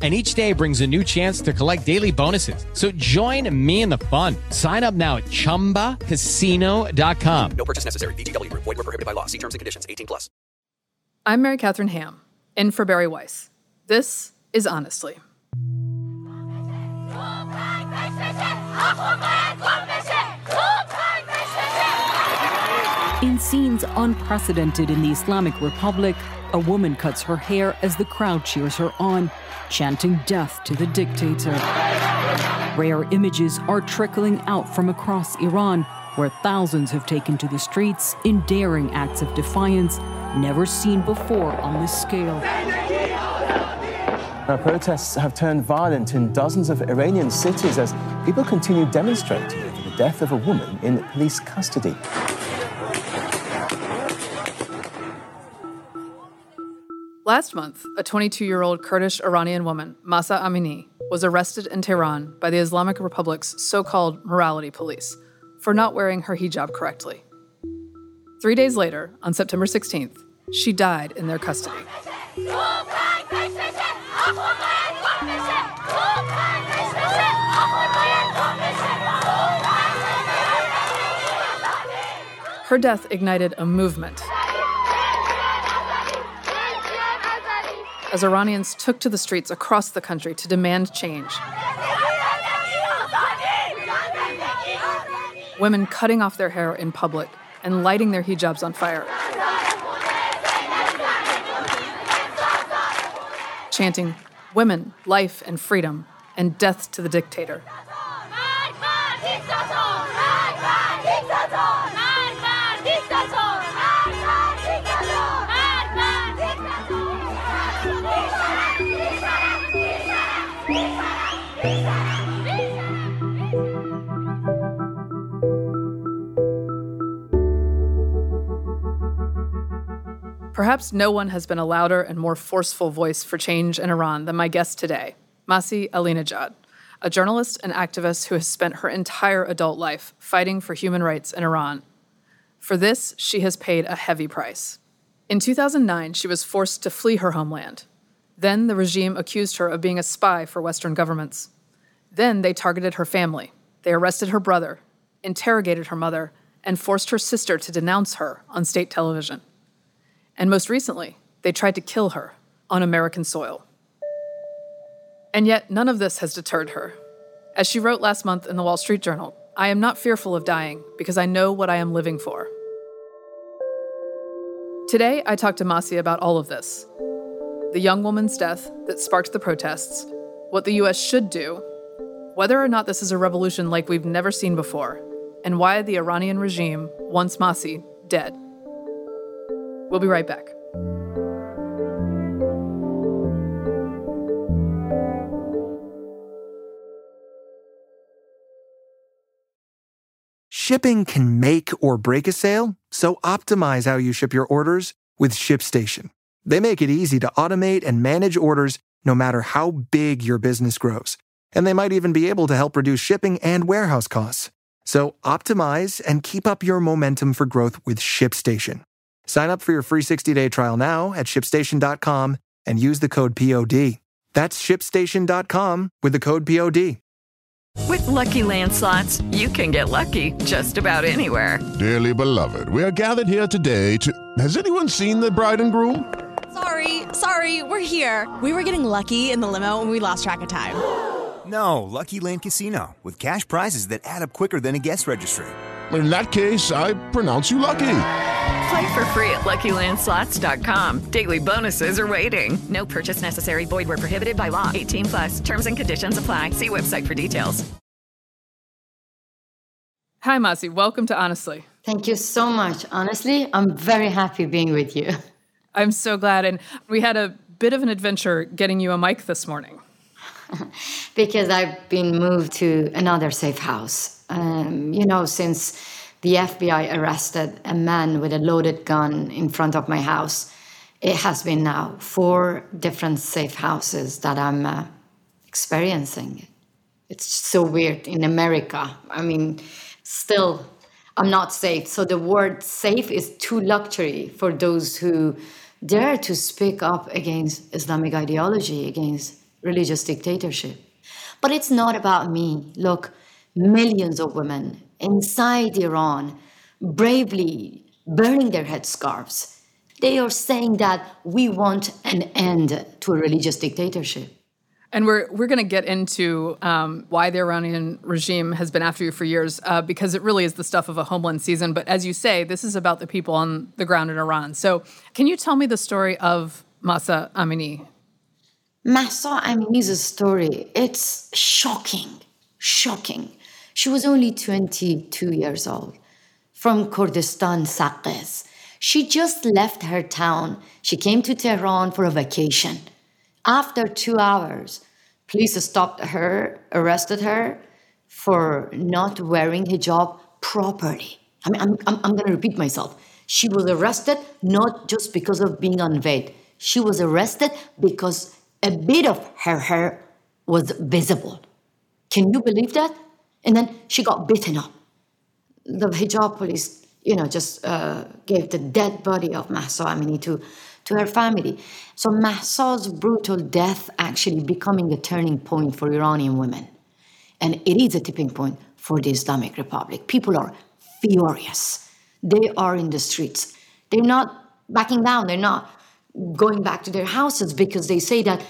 And each day brings a new chance to collect daily bonuses. So join me in the fun. Sign up now at chumbacasino.com. No purchase necessary. VGW Group. Void were prohibited by law. See terms and conditions. 18 plus. I'm Mary Katharine Ham, in for Bari Weiss. This is Honestly. In scenes unprecedented in the Islamic Republic, a woman cuts her hair as the crowd cheers her on, chanting death to the dictator. Rare images are trickling out from across Iran, where thousands have taken to the streets in daring acts of defiance never seen before on this scale. Now, protests have turned violent in dozens of Iranian cities as people continue demonstrating over the death of a woman in police custody. Last month, a 22 year old Kurdish Iranian woman, Mahsa Amini, was arrested in Tehran by the Islamic Republic's so called morality police for not wearing her hijab correctly. Three days later, on September 16th, she died in their custody. Her death ignited a movement. As Iranians took to the streets across the country to demand change. Women cutting off their hair in public and lighting their hijabs on fire. Chanting, Women, life, and freedom, and death to the dictator. Perhaps no one has been a louder and more forceful voice for change in Iran than my guest today, Masih Alinejad, a journalist and activist who has spent her entire adult life fighting for human rights in Iran. For this, she has paid a heavy price. In 2009, she was forced to flee her homeland. Then the regime accused her of being a spy for Western governments. Then they targeted her family. They arrested her brother, interrogated her mother, and forced her sister to denounce her on state television. And most recently, they tried to kill her on American soil. And yet, none of this has deterred her. As she wrote last month in the Wall Street Journal, I am not fearful of dying because I know what I am living for. Today, I talked to Masih about all of this the young woman's death that sparked the protests, what the US should do, whether or not this is a revolution like we've never seen before, and why the Iranian regime wants Masih dead. We'll be right back. Shipping can make or break a sale, so optimize how you ship your orders with ShipStation. They make it easy to automate and manage orders no matter how big your business grows. And they might even be able to help reduce shipping and warehouse costs. So optimize and keep up your momentum for growth with ShipStation. Sign up for your free 60-day trial now at shipstation.com and use the code POD. That's shipstation.com with the code POD. With Lucky Land slots, you can get lucky just about anywhere. Dearly beloved, we are gathered here today to. Has anyone seen the bride and groom? Sorry, sorry, we're here. We were getting lucky in the limo and we lost track of time. No, Lucky Land Casino, with cash prizes that add up quicker than a guest registry. In that case, I pronounce you lucky. Play for free at LuckyLandSlots.com. Daily bonuses are waiting. No purchase necessary. Void where prohibited by law. 18 plus. Terms and conditions apply. See website for details. Hi, Masih. Welcome to Honestly. Thank you so much. Honestly, I'm very happy being with you. I'm so glad. And we had a bit of an adventure getting you a mic this morning. because I've been moved to another safe house. Um, you know, since the FBI arrested a man with a loaded gun in front of my house. It has been now four different safe houses that I'm uh, experiencing. It's so weird in America. I mean, still, I'm not safe. So the word safe is too luxury for those who dare to speak up against Islamic ideology, against religious dictatorship. But it's not about me. Look, millions of women inside Iran bravely burning their headscarves. They are saying that we want an end to a religious dictatorship. And we're we're going to get into um, why the Iranian regime has been after you for years, uh, because it really is the stuff of a homeland season. But as you say, this is about the people on the ground in Iran. So, can you tell me the story of Mahsa Amini? Mahsa Amini's story, it's shocking, shocking. She was only 22 years old from Kurdistan, Saqqez. She just left her town. She came to Tehran for a vacation. After two hours, police stopped her, arrested her for not wearing hijab properly. I mean, I'm, I'm, I'm going to repeat myself. She was arrested not just because of being unveiled, she was arrested because a bit of her hair was visible. Can you believe that? And then she got beaten up. The hijab police, you know, just uh, gave the dead body of Mahsa Amini to, to her family. So Mahsa's brutal death actually becoming a turning point for Iranian women. And it is a tipping point for the Islamic Republic. People are furious. They are in the streets. They're not backing down. They're not going back to their houses because they say that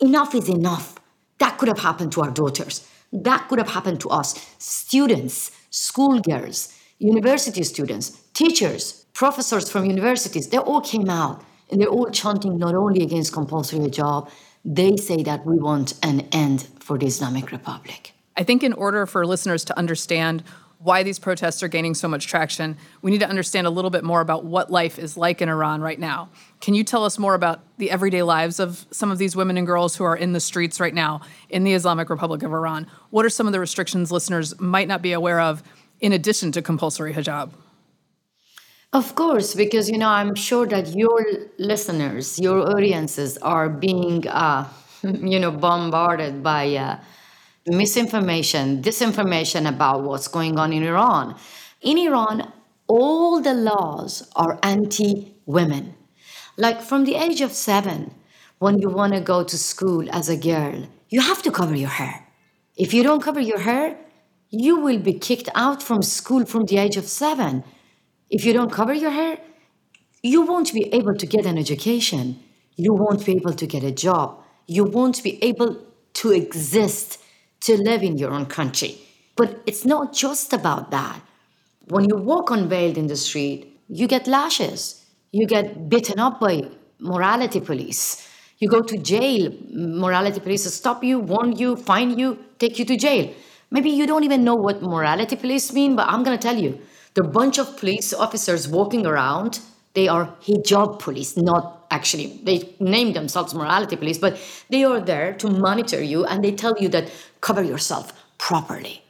enough is enough. That could have happened to our daughters. That could have happened to us. Students, schoolgirls, university students, teachers, professors from universities, they all came out and they're all chanting not only against compulsory hijab, they say that we want an end for the Islamic Republic. I think in order for listeners to understand why these protests are gaining so much traction, we need to understand a little bit more about what life is like in Iran right now. Can you tell us more about the everyday lives of some of these women and girls who are in the streets right now in the Islamic Republic of Iran? What are some of the restrictions listeners might not be aware of in addition to compulsory hijab? Of course, because you know, I'm sure that your listeners, your audiences are being, uh, you know, bombarded by uh, misinformation, disinformation about what's going on in Iran. In Iran, all the laws are anti women. Like from the age of seven, when you want to go to school as a girl, you have to cover your hair. If you don't cover your hair, you will be kicked out from school from the age of seven. If you don't cover your hair, you won't be able to get an education. You won't be able to get a job. You won't be able to exist to live in your own country. But it's not just about that. When you walk unveiled in the street, you get lashes, you get beaten up by morality police. You go to jail, morality police stop you, warn you, fine you, take you to jail. Maybe you don't even know what morality police mean, but I'm gonna tell you. The bunch of police officers walking around, they are hijab police, not actually, they name themselves morality police, but they are there to monitor you and they tell you that cover yourself properly.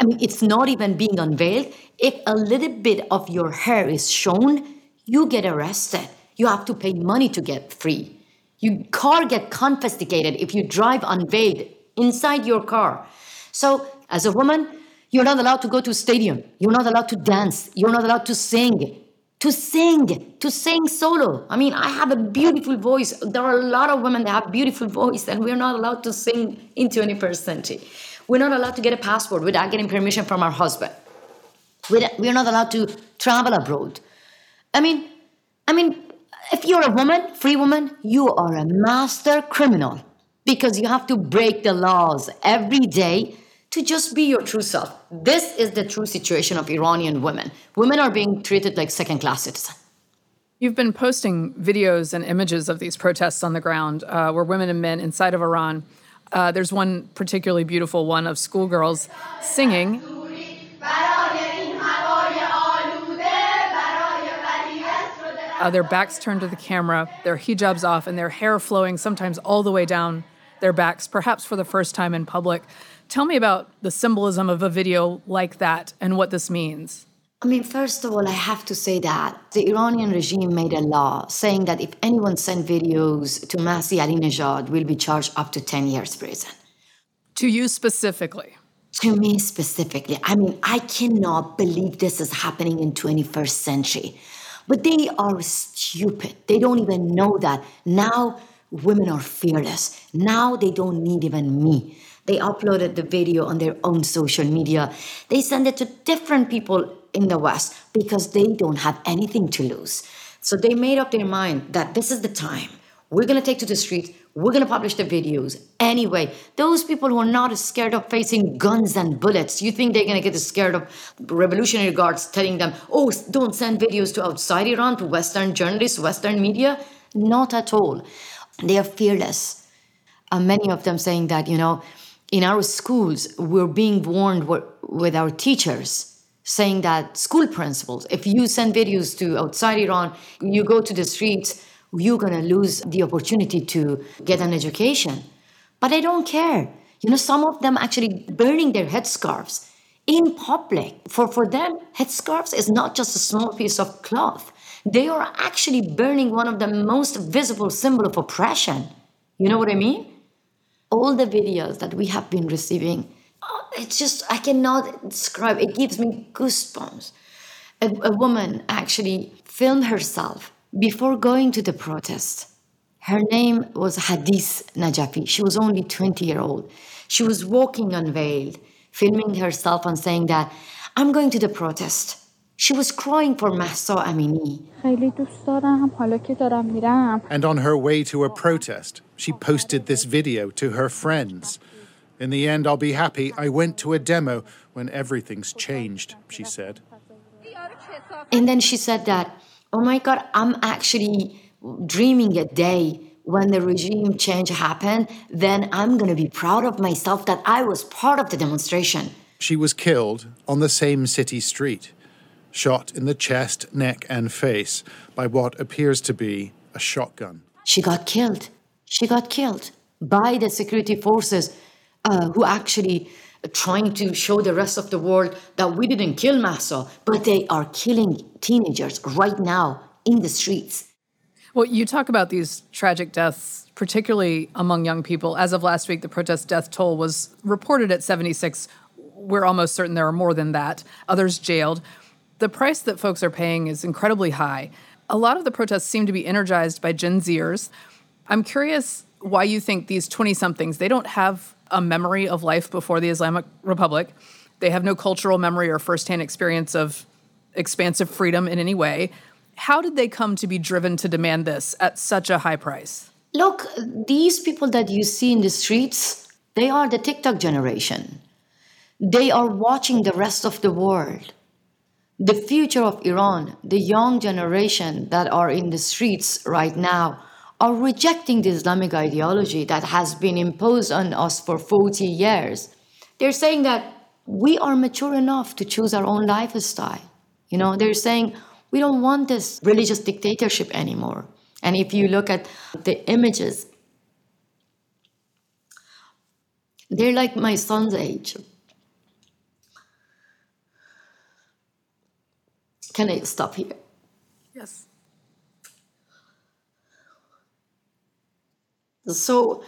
I mean, it's not even being unveiled. If a little bit of your hair is shown, you get arrested. You have to pay money to get free. Your car get confiscated if you drive unveiled inside your car. So, as a woman, you're not allowed to go to stadium. You're not allowed to dance. You're not allowed to sing. To sing, to sing solo. I mean, I have a beautiful voice. There are a lot of women that have beautiful voice, and we're not allowed to sing in 21st century. We're not allowed to get a passport without getting permission from our husband. We're not allowed to travel abroad. I mean, I mean, if you're a woman, free woman, you are a master criminal because you have to break the laws every day to just be your true self. This is the true situation of Iranian women. Women are being treated like second class citizens. You've been posting videos and images of these protests on the ground uh, where women and men inside of Iran. Uh, there's one particularly beautiful one of schoolgirls singing. Uh, their backs turned to the camera, their hijabs off, and their hair flowing sometimes all the way down their backs, perhaps for the first time in public. Tell me about the symbolism of a video like that and what this means. I mean, first of all, I have to say that the Iranian regime made a law saying that if anyone sent videos to Masih Alinejad will be charged up to 10 years prison. To you specifically? To me specifically. I mean, I cannot believe this is happening in 21st century. But they are stupid. They don't even know that now women are fearless. Now they don't need even me. They uploaded the video on their own social media. They send it to different people in the West because they don't have anything to lose. So they made up their mind that this is the time. We're going to take to the streets. We're going to publish the videos. Anyway, those people who are not scared of facing guns and bullets, you think they're going to get scared of revolutionary guards telling them, oh, don't send videos to outside Iran, to Western journalists, Western media? Not at all. They are fearless. And many of them saying that, you know, in our schools, we're being warned with our teachers saying that school principals, if you send videos to outside Iran, you go to the streets, you're going to lose the opportunity to get an education. But I don't care. You know, some of them actually burning their headscarves in public. For, for them, headscarves is not just a small piece of cloth. They are actually burning one of the most visible symbol of oppression. You know what I mean? All the videos that we have been receiving oh, it's just I cannot describe. It gives me goosebumps. A, a woman actually filmed herself before going to the protest. Her name was Hadis Najafi. She was only 20 year old. She was walking unveiled, filming herself and saying that I'm going to the protest. She was crying for mm. Mahsa Amini. And on her way to a protest, she posted this video to her friends. In the end, I'll be happy. I went to a demo when everything's changed, she said. And then she said that, oh my God, I'm actually dreaming a day when the regime change happened, then I'm going to be proud of myself that I was part of the demonstration. She was killed on the same city street, shot in the chest, neck, and face by what appears to be a shotgun. She got killed. She got killed by the security forces uh, who actually trying to show the rest of the world that we didn't kill Mahsa, but they are killing teenagers right now in the streets. Well, you talk about these tragic deaths, particularly among young people. As of last week, the protest death toll was reported at 76. We're almost certain there are more than that, others jailed. The price that folks are paying is incredibly high. A lot of the protests seem to be energized by Gen Zers. I'm curious why you think these 20 somethings, they don't have a memory of life before the Islamic Republic. They have no cultural memory or firsthand experience of expansive freedom in any way. How did they come to be driven to demand this at such a high price? Look, these people that you see in the streets, they are the TikTok generation. They are watching the rest of the world. The future of Iran, the young generation that are in the streets right now, are rejecting the Islamic ideology that has been imposed on us for 40 years. They're saying that we are mature enough to choose our own lifestyle. You know, they're saying we don't want this religious dictatorship anymore. And if you look at the images, they're like my son's age. Can I stop here? Yes. So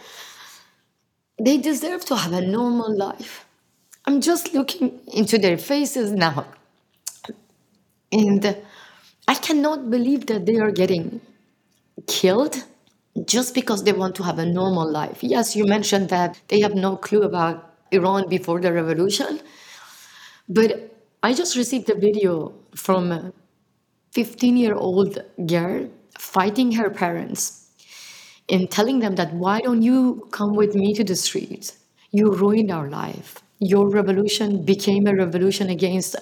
they deserve to have a normal life. I'm just looking into their faces now. And I cannot believe that they are getting killed just because they want to have a normal life. Yes, you mentioned that they have no clue about Iran before the revolution. But I just received a video from a 15 year old girl fighting her parents and telling them that why don't you come with me to the streets? You ruined our life. Your revolution became a revolution against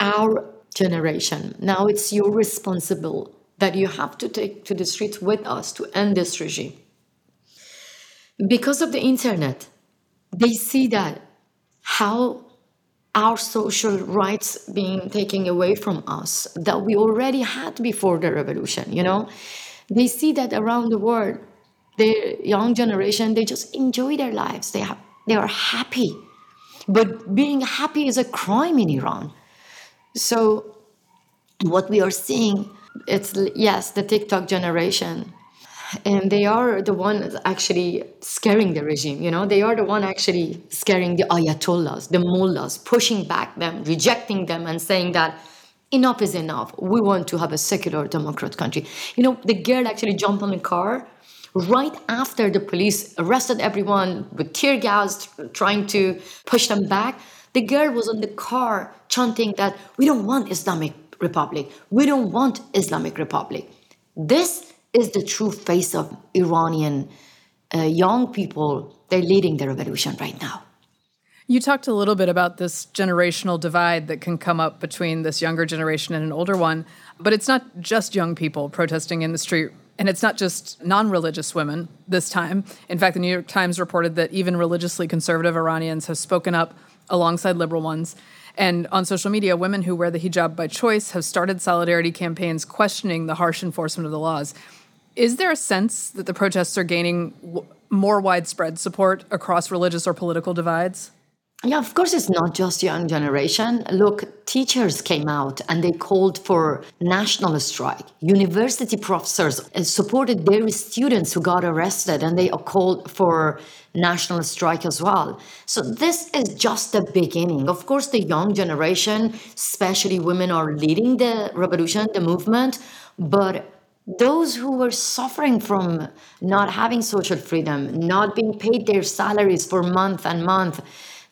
our generation. Now it's your responsible that you have to take to the streets with us to end this regime. Because of the internet, they see that how our social rights being taken away from us that we already had before the revolution, you know? they see that around the world, the young generation, they just enjoy their lives. They, have, they are happy. But being happy is a crime in Iran. So, what we are seeing, it's yes, the TikTok generation. And they are the ones actually scaring the regime, you know, they are the one actually scaring the ayatollahs, the mullahs, pushing back them, rejecting them, and saying that enough is enough. We want to have a secular democrat country. You know, the girl actually jumped on the car right after the police arrested everyone with tear gas, trying to push them back. The girl was on the car chanting that we don't want Islamic Republic. We don't want Islamic Republic. This is the true face of Iranian uh, young people. They're leading the revolution right now. You talked a little bit about this generational divide that can come up between this younger generation and an older one, but it's not just young people protesting in the street. And it's not just non religious women this time. In fact, the New York Times reported that even religiously conservative Iranians have spoken up alongside liberal ones. And on social media, women who wear the hijab by choice have started solidarity campaigns questioning the harsh enforcement of the laws. Is there a sense that the protests are gaining w- more widespread support across religious or political divides? Yeah, of course, it's not just young generation. Look, teachers came out and they called for national strike. University professors supported their students who got arrested and they called for national strike as well. So this is just the beginning. Of course, the young generation, especially women, are leading the revolution, the movement, but those who were suffering from not having social freedom, not being paid their salaries for month and month,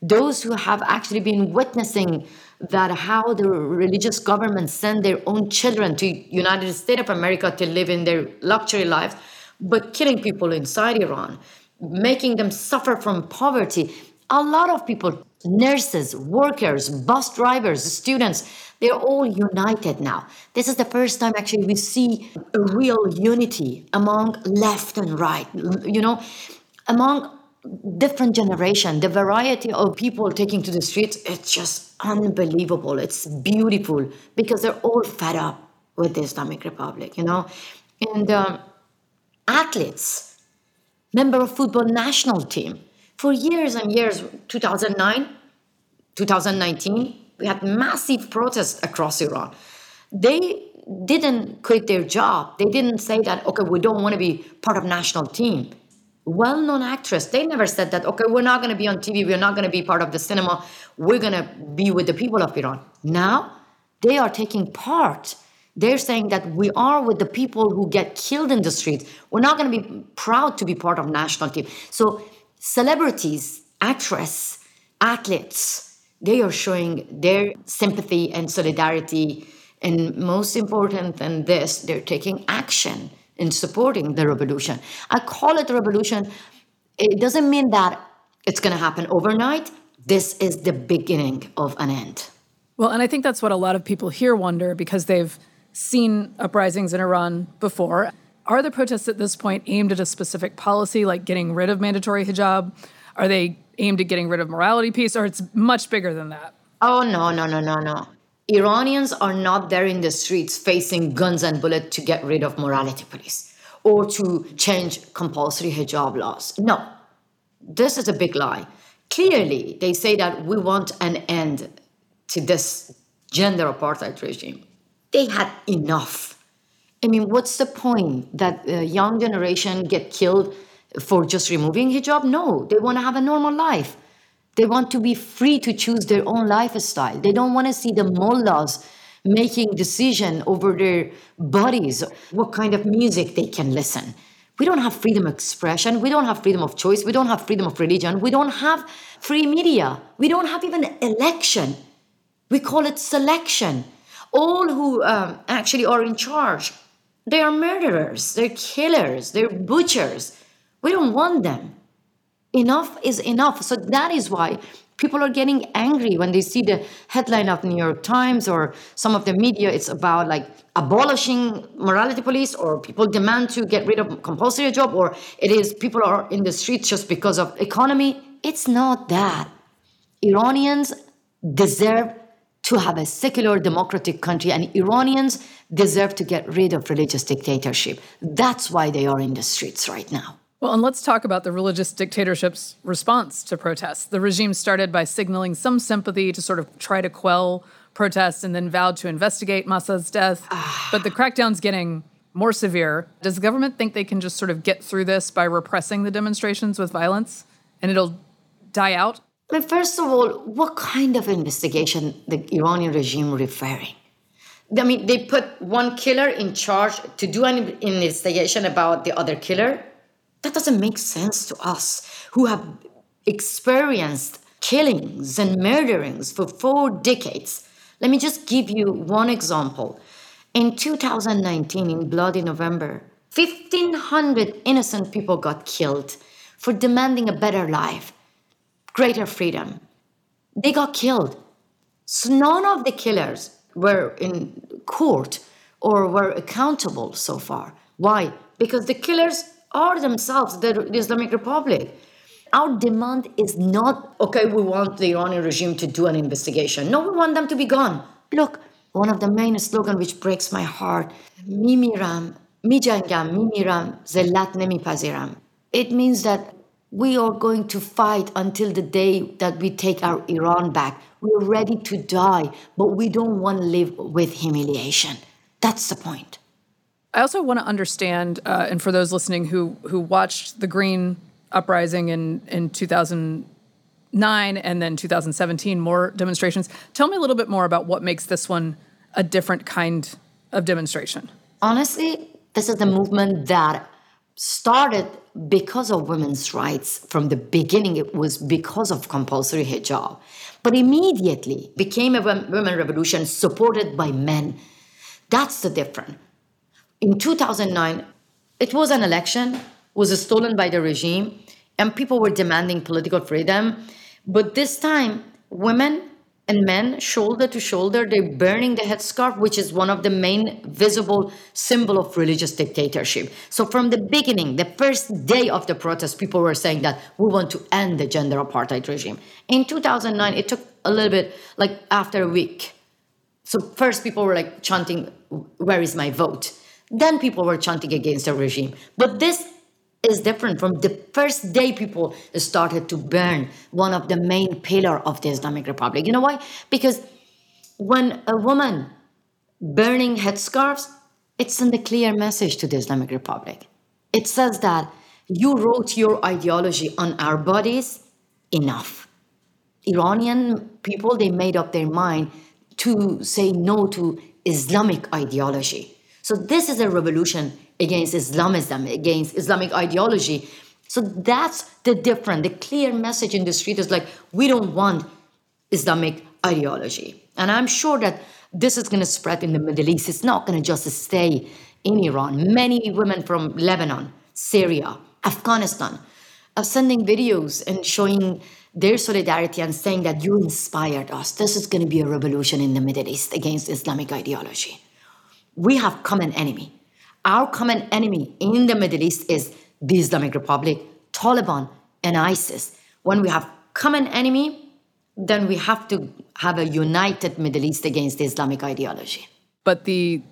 those who have actually been witnessing that how the religious governments send their own children to united states of america to live in their luxury lives but killing people inside iran making them suffer from poverty a lot of people nurses workers bus drivers students they're all united now. This is the first time actually we see a real unity among left and right you know among different generation the variety of people taking to the streets. It's just unbelievable. It's beautiful because they're all fed up with the islamic republic you know? And um, athletes member of football national team for years and years 2009 2019 we had massive protests across iran. They didn't quit their job. They didn't say that okay we don't want to be part of national team. Well-known actress they never said that okay we're not going to be on tv we're not going to be part of the cinema we're going to be with the people of iran. Now they are taking part. They're saying that we are with the people who get killed in the streets. We're not going to be proud to be part of national team. So celebrities actress athletes they are showing their sympathy and solidarity and most important than this they're taking action in supporting the revolution. I call it a revolution. It doesn't mean that it's going to happen overnight. This is the beginning of an end. Well, and I think that's what a lot of people here wonder because they've seen uprisings in Iran before. Are the protests at this point aimed at a specific policy, like getting rid of mandatory hijab? Are they aimed at getting rid of morality peace, or it's much bigger than that? Oh, no, no, no, no, no. Iranians are not there in the streets facing guns and bullets to get rid of morality police or to change compulsory hijab laws. No, this is a big lie. Clearly, they say that we want an end to this gender apartheid regime. They had enough. I mean, what's the point that the young generation get killed for just removing hijab? No, they want to have a normal life. They want to be free to choose their own lifestyle. They don't want to see the mullahs making decision over their bodies, what kind of music they can listen. We don't have freedom of expression. We don't have freedom of choice. We don't have freedom of religion. We don't have free media. We don't have even election. We call it selection. All who um, actually are in charge, they are murderers, they're killers, they're butchers. We don't want them enough is enough. So that is why people are getting angry when they see the headline of New York Times or some of the media. It's about like abolishing morality police or people demand to get rid of compulsory job or it is people are in the streets just because of economy. It's not that. Iranians deserve to have a secular democratic country and Iranians deserve to get rid of religious dictatorship. That's why they are in the streets right now. Well, and let's talk about the religious dictatorship's response to protests. The regime started by signaling some sympathy to sort of try to quell protests and then vowed to investigate Mahsa's death. Ah. but the crackdown's getting more severe. Does the government think they can just sort of get through this by repressing the demonstrations with violence and it'll die out? Mean, first of all, what kind of investigation the Iranian regime referring? I mean, they put one killer in charge to do an investigation about the other killer. That doesn't make sense to us who have experienced killings and murderings for four decades. Let me just give you one example. In 2019, in Bloody November, 1,500 innocent people got killed for demanding a better life, greater freedom. They got killed. So none of the killers were in court or were accountable so far. Why? Because the killers are themselves the Islamic Republic. Our demand is not, okay, we want the Iranian regime to do an investigation. No, we want them to be gone. Look, one of the main slogans which breaks my heart, Mimiram, Mijangam, Mimiram, Zellat Nemipaziram. It means that we are going to fight until the day that we take our Iran back. We're ready to die, but we don't want to live with humiliation. That's the point. I also want to understand, uh, and for those listening who who watched the Green Uprising in in 2009 and then 2017, more demonstrations. Tell me a little bit more about what makes this one a different kind of demonstration. Honestly, this is the movement that started because of women's rights from the beginning it was because of compulsory hijab. But immediately became a women revolution supported by men. That's the difference. In 2009 it was an election was stolen by the regime and people were demanding political freedom. But this time women and men shoulder to shoulder they're burning the headscarf which is one of the main visible symbol of religious dictatorship. So from the beginning the first day of the protest people were saying that we want to end the gender apartheid regime. In 2009 it took a little bit like after a week. So first people were like chanting where is my vote? Then people were chanting against the regime. But this is different from the first day people started to burn one of the main pillar of the Islamic Republic. You know why? Because when a woman burning headscarves, it sends a clear message to the Islamic Republic. It says that you wrote your ideology on our bodies, enough. Iranian people, they made up their mind to say no to Islamic ideology. So this is a revolution against Islamism, against Islamic ideology. So that's the difference. The clear message in the street is like, we don't want Islamic ideology. And I'm sure that this is going to spread in the Middle East. It's not going to just stay in Iran. Many women from Lebanon, Syria, Afghanistan are sending videos and showing their solidarity and saying that you inspired us. This is going to be a revolution in the Middle East against Islamic ideology. We have common enemy. Our common enemy in the Middle East is the Islamic Republic, Taliban, and ISIS. When we have common enemy, then we have to have a united Middle East against the Islamic ideology. But the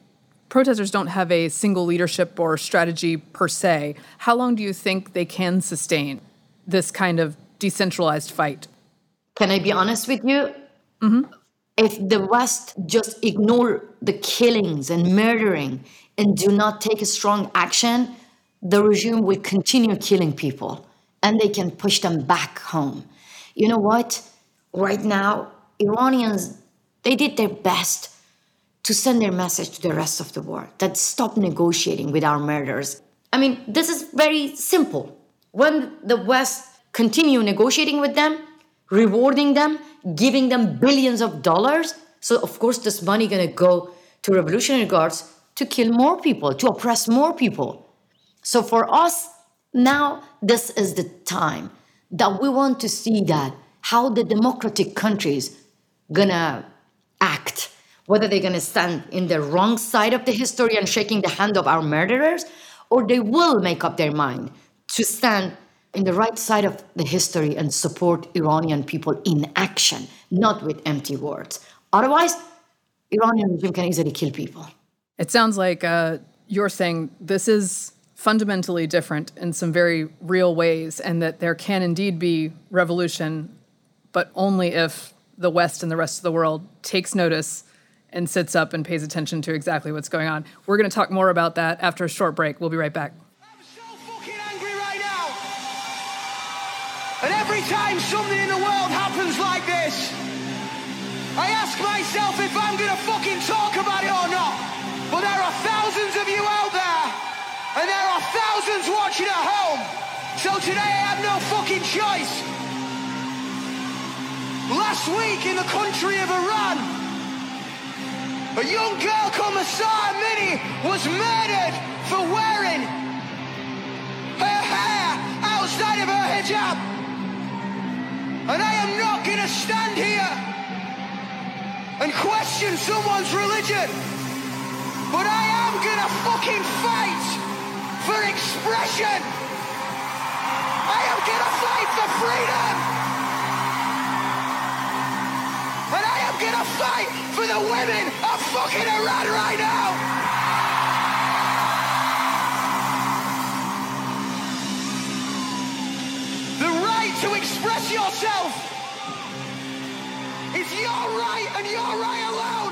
protesters don't have a single leadership or strategy per se. How long do you think they can sustain this kind of decentralized fight? Can I be honest with you? Mm-hmm. If the West just ignore the killings and murdering and do not take a strong action, the regime will continue killing people and they can push them back home. You know what? Right now, Iranians, they did their best to send their message to the rest of the world that stop negotiating with our murderers. I mean, this is very simple. When the West continue negotiating with them, rewarding them, giving them billions of dollars, so of course this money gonna go to revolutionary guards to kill more people, to oppress more people. So for us, now this is the time that we want to see that how the democratic countries gonna act, whether they're gonna stand in the wrong side of the history and shaking the hand of our murderers, or they will make up their mind to stand in the right side of the history and support Iranian people in action, not with empty words. Otherwise, Iranian regime can easily kill people. It sounds like uh, you're saying this is fundamentally different in some very real ways, and that there can indeed be revolution, but only if the West and the rest of the world takes notice and sits up and pays attention to exactly what's going on. We're going to talk more about that after a short break. We'll be right back. And every time something in the world happens like this, I ask myself if I'm gonna fucking have no fucking choice. Last week in the country of Iran, a young girl called Mahsa Amini was murdered for wearing her hair outside of her hijab. And I am not gonna stand here and question someone's religion. But I am gonna fucking fight for expression. I am gonna fight for freedom. And I am gonna fight for the women of fucking Iran right now. The right to express yourself it's your right and your right alone.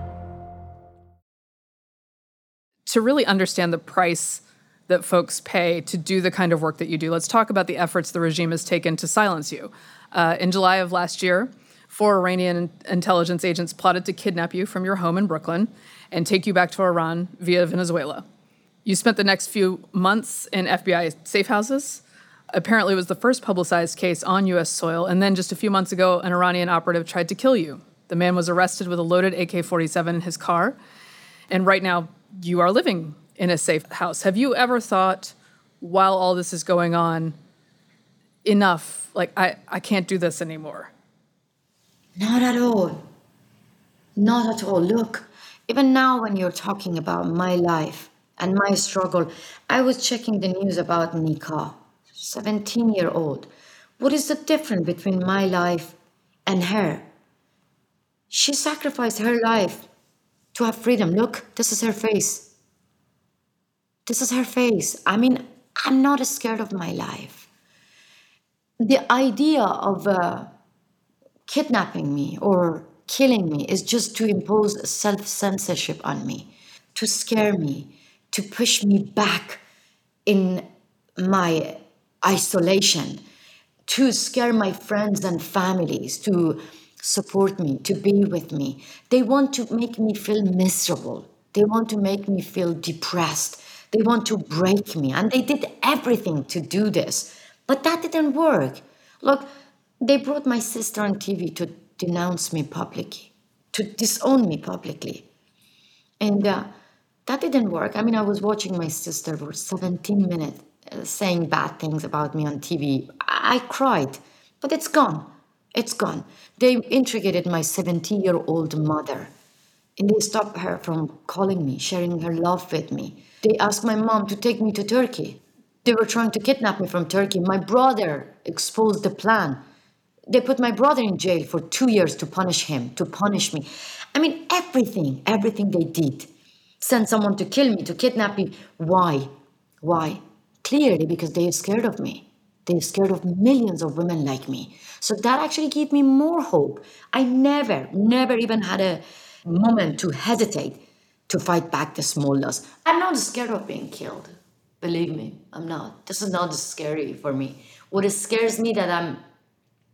To really understand the price that folks pay to do the kind of work that you do, let's talk about the efforts the regime has taken to silence you. Uh, in July of last year, four Iranian intelligence agents plotted to kidnap you from your home in Brooklyn and take you back to Iran via Venezuela. You spent the next few months in FBI safe houses. Apparently, it was the first publicized case on U.S. soil. And then just a few months ago, an Iranian operative tried to kill you. The man was arrested with a loaded AK 47 in his car. And right now, you are living in a safe house. Have you ever thought, while all this is going on, enough, like, I, I can't do this anymore? Not at all. Not at all. Look, even now, when you're talking about my life, and my struggle. I was checking the news about Nika, 17 year old. What is the difference between my life and her? She sacrificed her life to have freedom. Look, this is her face. This is her face. I mean, I'm not scared of my life. The idea of uh, kidnapping me or killing me is just to impose self censorship on me, to scare me, to push me back in my isolation, to scare my friends and families, to support me, to be with me. They want to make me feel miserable. They want to make me feel depressed. They want to break me. And they did everything to do this. But that didn't work. Look, they brought my sister on TV to denounce me publicly, to disown me publicly. And uh, that didn't work. I mean, I was watching my sister for 17 minutes uh, saying bad things about me on TV. I-, I cried, but it's gone. It's gone. They integrated my 70 year old mother and they stopped her from calling me, sharing her love with me. They asked my mom to take me to Turkey. They were trying to kidnap me from Turkey. My brother exposed the plan. They put my brother in jail for two years to punish him, to punish me. I mean, everything, everything they did send someone to kill me, to kidnap me. Why? Why? Clearly because they are scared of me. They're scared of millions of women like me. So that actually gave me more hope. I never, never even had a moment to hesitate to fight back the small loss. I'm not scared of being killed. Believe me, I'm not. This is not scary for me. What scares me that I'm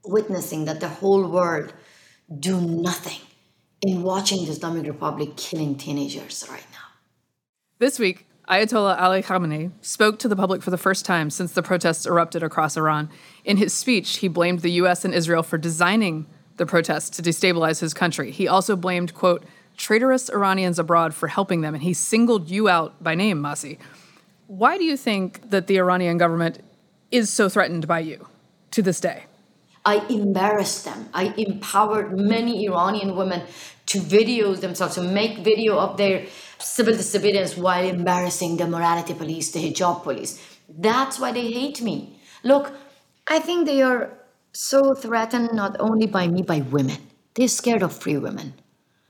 witnessing that the whole world do nothing in watching the Islamic Republic killing teenagers right now. This week, Ayatollah Ali Khamenei spoke to the public for the first time since the protests erupted across Iran. In his speech, he blamed the US and Israel for designing the protests to destabilize his country. He also blamed, quote, traitorous Iranians abroad for helping them, and he singled you out by name, Masih. Why do you think that the Iranian government is so threatened by you to this day? I embarrassed them. I empowered many Iranian women to video themselves, to make video of their civil disobedience while embarrassing the morality police, the hijab police. That's why they hate me. Look, I think they are so threatened not only by me, by women. They're scared of free women.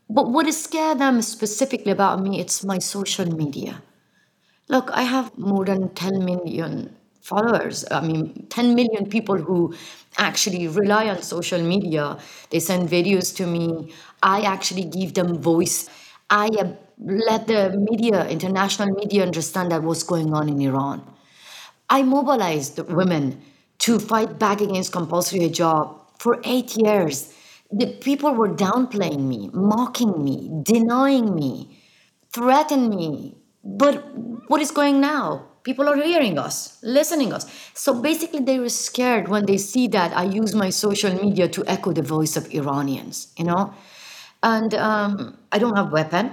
But what scared them specifically about me, it's my social media. Look, I have more than 10 million followers. I mean, 10 million people who actually rely on social media. They send videos to me. I actually give them voice. I uh, let the media, international media, understand that what's going on in Iran. I mobilized women to fight back against compulsory hijab for eight years. The people were downplaying me, mocking me, denying me, threatening me. But what is going now? People are hearing us, listening us. So basically, they were scared when they see that I use my social media to echo the voice of Iranians, you know? And um, I don't have weapon.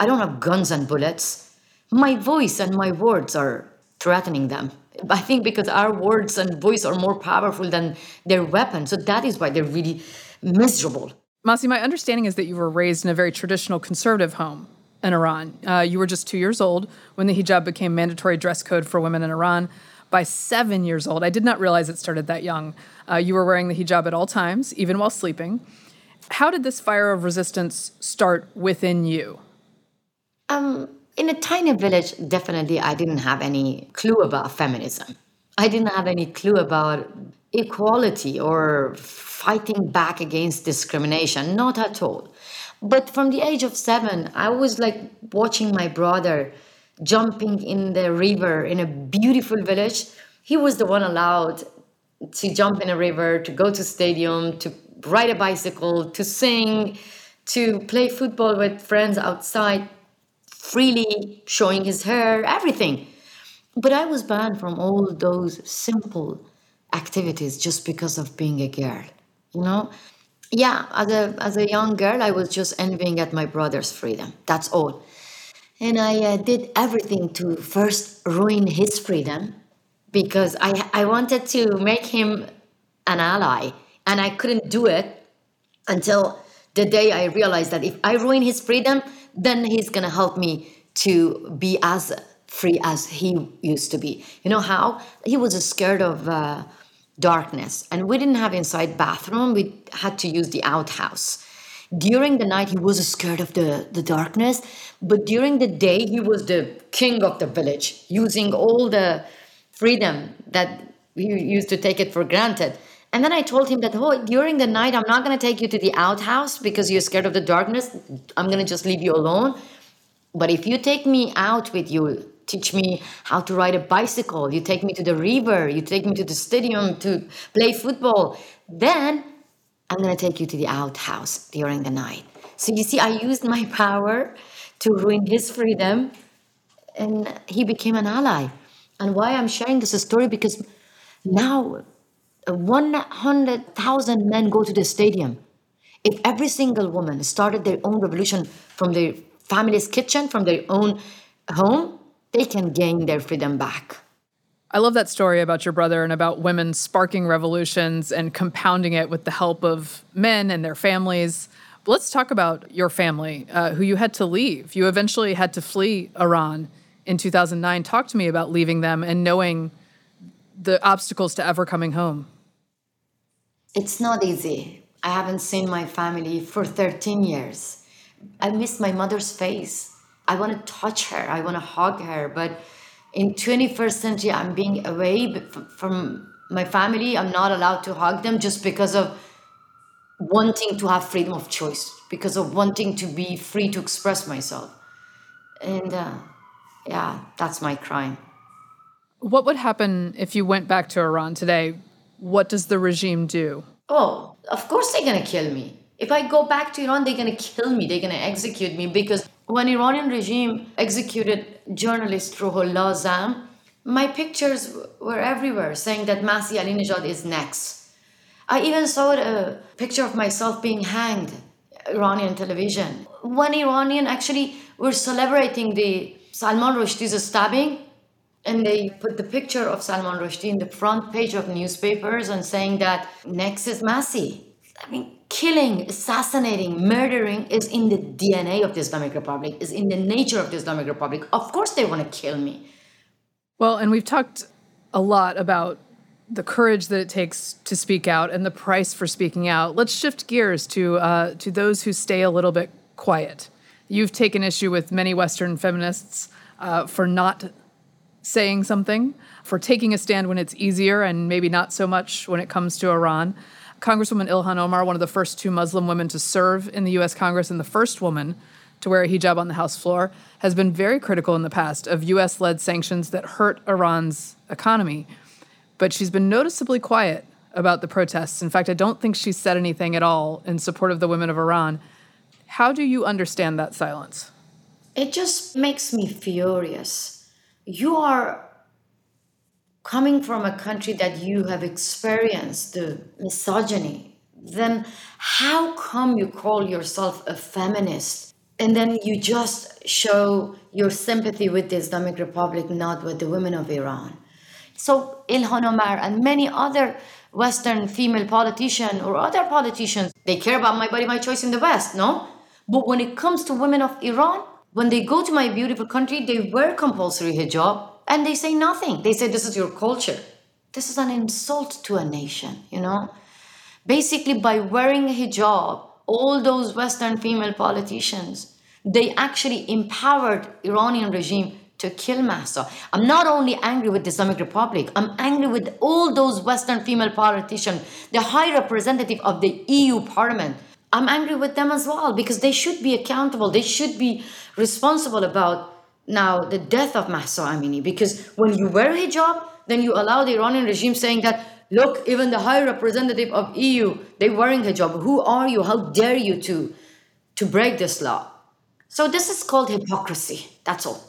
I don't have guns and bullets. My voice and my words are threatening them. I think because our words and voice are more powerful than their weapons. So that is why they're really miserable. Masih, my understanding is that you were raised in a very traditional conservative home in Iran. Uh, you were just two years old when the hijab became mandatory dress code for women in Iran. By seven years old, I did not realize it started that young. Uh, you were wearing the hijab at all times, even while sleeping. How did this fire of resistance start within you? Um, in a tiny village, definitely I didn't have any clue about feminism. I didn't have any clue about equality or fighting back against discrimination, not at all. But from the age of seven, I was like watching my brother jumping in the river in a beautiful village. He was the one allowed to jump in a river, to go to stadium, to ride a bicycle, to sing, to play football with friends outside, freely showing his hair, everything. But I was banned from all those simple activities just because of being a girl, you know? yeah, as a as a young girl, I was just envying at my brother's freedom. That's all. And I uh, did everything to first ruin his freedom because I I wanted to make him an ally, and I couldn't do it until the day I realized that if I ruin his freedom, then he's gonna help me to be as free as he used to be. You know how he was scared of. Uh, darkness and we didn't have inside bathroom we had to use the outhouse during the night he was scared of the, the darkness but during the day he was the king of the village using all the freedom that we used to take it for granted and then i told him that oh during the night i'm not going to take you to the outhouse because you're scared of the darkness i'm going to just leave you alone but if you take me out with you teach me how to ride a bicycle, you take me to the river, you take me to the stadium to play football. Then I'm going to take you to the outhouse during the night. So you see, I used my power to ruin his freedom, and he became an ally. And why I'm sharing this story because now 100,000 men go to the stadium. If every single woman started their own revolution from their family's kitchen, from their own home, they can gain their freedom back. I love that story about your brother and about women sparking revolutions and compounding it with the help of men and their families. But let's talk about your family, uh, who you had to leave. You eventually had to flee Iran in 2009. Talk to me about leaving them and knowing the obstacles to ever coming home. It's not easy. I haven't seen my family for 13 years. I miss my mother's face. I want to touch her, I want to hug her. But in 21st century, I'm being away from my family. I'm not allowed to hug them just because of wanting to have freedom of choice, because of wanting to be free to express myself. And uh, yeah, that's my crime. What would happen if you went back to Iran today? What does the regime do? Oh, of course they're gonna kill me. If I go back to Iran, they're gonna kill me. They're gonna execute me because when Iranian regime executed journalist Ruhollah Zam, my pictures were everywhere saying that Masih Alinejad is next. I even saw a picture of myself being hanged, Iranian television. When Iranian actually were celebrating the Salman Rushdie's stabbing, and they put the picture of Salman Rushdie in the front page of newspapers and saying that next is Masih. I mean, killing, assassinating, murdering is in the DNA of the Islamic Republic, is in the nature of the Islamic Republic. Of course, they want to kill me. Well, and we've talked a lot about the courage that it takes to speak out and the price for speaking out. Let's shift gears to uh, to those who stay a little bit quiet. You've taken issue with many Western feminists uh, for not saying something, for taking a stand when it's easier and maybe not so much when it comes to Iran. Congresswoman Ilhan Omar, one of the first two Muslim women to serve in the US Congress and the first woman to wear a hijab on the House floor, has been very critical in the past of US led sanctions that hurt Iran's economy. But she's been noticeably quiet about the protests. In fact, I don't think she's said anything at all in support of the women of Iran. How do you understand that silence? It just makes me furious. You are coming from a country that you have experienced the misogyny, then how come you call yourself a feminist and then you just show your sympathy with the Islamic Republic, not with the women of Iran? So Ilhan Omar and many other Western female politicians or other politicians, they care about my body, my choice in the West, no? But when it comes to women of Iran, when they go to my beautiful country, they wear compulsory hijab and they say nothing. They say, This is your culture. This is an insult to a nation, you know? Basically, by wearing a hijab, all those Western female politicians, they actually empowered Iranian regime to kill Mahsa. I'm not only angry with the Islamic Republic, I'm angry with all those Western female politicians, the high representative of the EU Parliament. I'm angry with them as well because they should be accountable. They should be responsible about now the death of Mahsa Amini because when you wear hijab, then you allow the Iranian regime saying that look, even the high representative of EU, they're wearing hijab. Who are you? How dare you to to break this law? So this is called hypocrisy. That's all.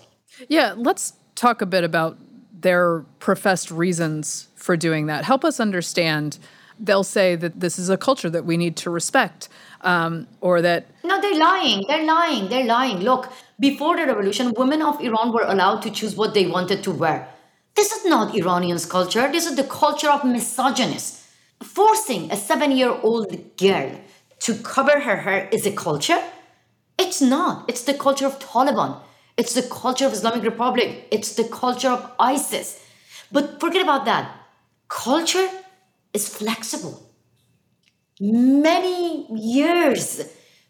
Yeah, let's talk a bit about their professed reasons for doing that. Help us understand. They'll say that this is a culture that we need to respect, um, or that. No, they're lying. They're lying. They're lying. Look, before the revolution, women of Iran were allowed to choose what they wanted to wear. This is not Iranians' culture. This is the culture of misogynists. Forcing a seven year old girl to cover her hair is a culture? It's not. It's the culture of Taliban. It's the culture of Islamic Republic. It's the culture of ISIS. But forget about that. Culture is flexible. Many years,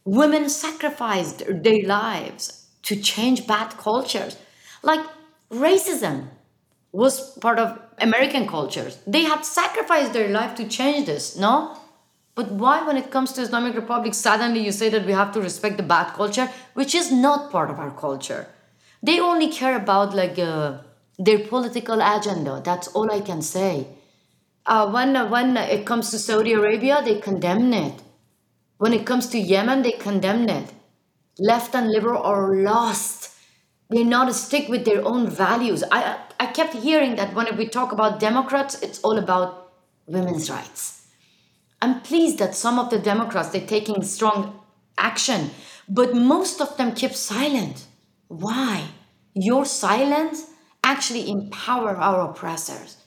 women sacrificed their lives to change bad cultures. Like racism was part of American cultures. They had sacrificed their life to change this, no? But why, when it comes to Islamic Republic, suddenly you say that we have to respect the bad culture, which is not part of our culture? They only care about like uh, their political agenda. That's all I can say. Uh, when when it comes to Saudi Arabia, they condemn it. When it comes to Yemen, they condemn it. Left and liberal are lost. They're not stick with their own values. I I kept hearing that when we talk about Democrats, it's all about women's rights. I'm pleased that some of the Democrats they're taking strong action, but most of them keep silent. Why? Your silence actually empower our oppressors.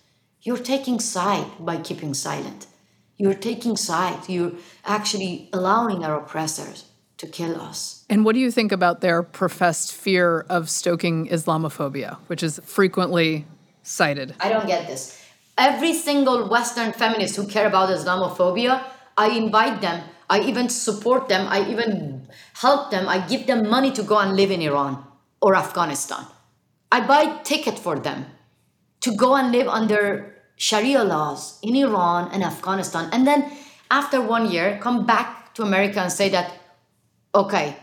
You're taking side by keeping silent. You're taking side. You're actually allowing our oppressors to kill us. And what do you think about their professed fear of stoking Islamophobia, which is frequently cited? I don't get this. Every single Western feminist who care about Islamophobia, I invite them. I even support them. I even help them. I give them money to go and live in Iran or Afghanistan. I buy ticket for them to go and live under Sharia laws in Iran and Afghanistan. And then after one year, come back to America and say that, okay,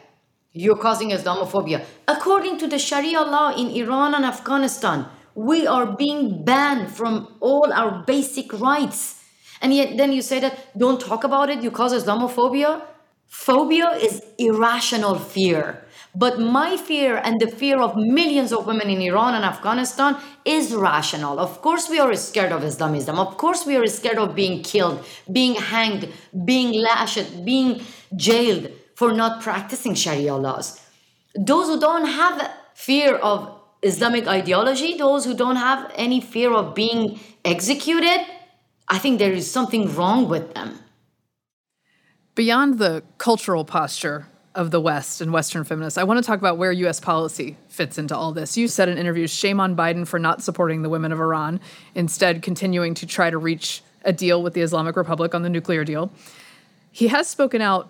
you're causing Islamophobia. According to the Sharia law in Iran and Afghanistan, We are being banned from all our basic rights. And yet, then you say that don't talk about it, you cause Islamophobia. Phobia is irrational fear. But my fear and the fear of millions of women in Iran and Afghanistan is rational. Of course, we are scared of Islamism. Of course, we are scared of being killed, being hanged, being lashed, being jailed for not practicing Sharia laws. Those who don't have fear of Islamic ideology, those who don't have any fear of being executed, I think there is something wrong with them. Beyond the cultural posture of the West and Western feminists, I want to talk about where U.S. policy fits into all this. You said in interviews, shame on Biden for not supporting the women of Iran, instead, continuing to try to reach a deal with the Islamic Republic on the nuclear deal. He has spoken out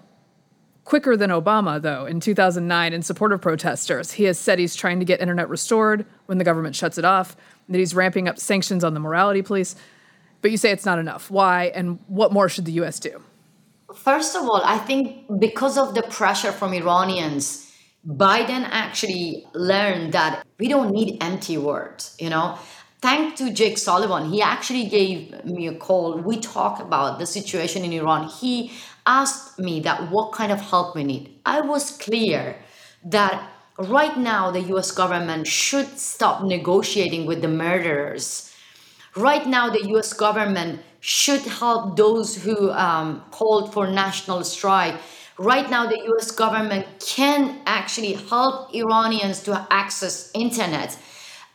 quicker than Obama, though, in 2009 in support of protesters. He has said he's trying to get internet restored when the government shuts it off, that he's ramping up sanctions on the morality police. But you say it's not enough. Why, and what more should the U.S. do? First of all, I think because of the pressure from Iranians, Biden actually learned that we don't need empty words, you know. Thanks to Jake Sullivan, he actually gave me a call. We talked about the situation in Iran. He asked me that what kind of help we need. I was clear that right now the US government should stop negotiating with the murderers. Right now the US government should help those who um, called for national strike. Right now, the U.S. government can actually help Iranians to access internet.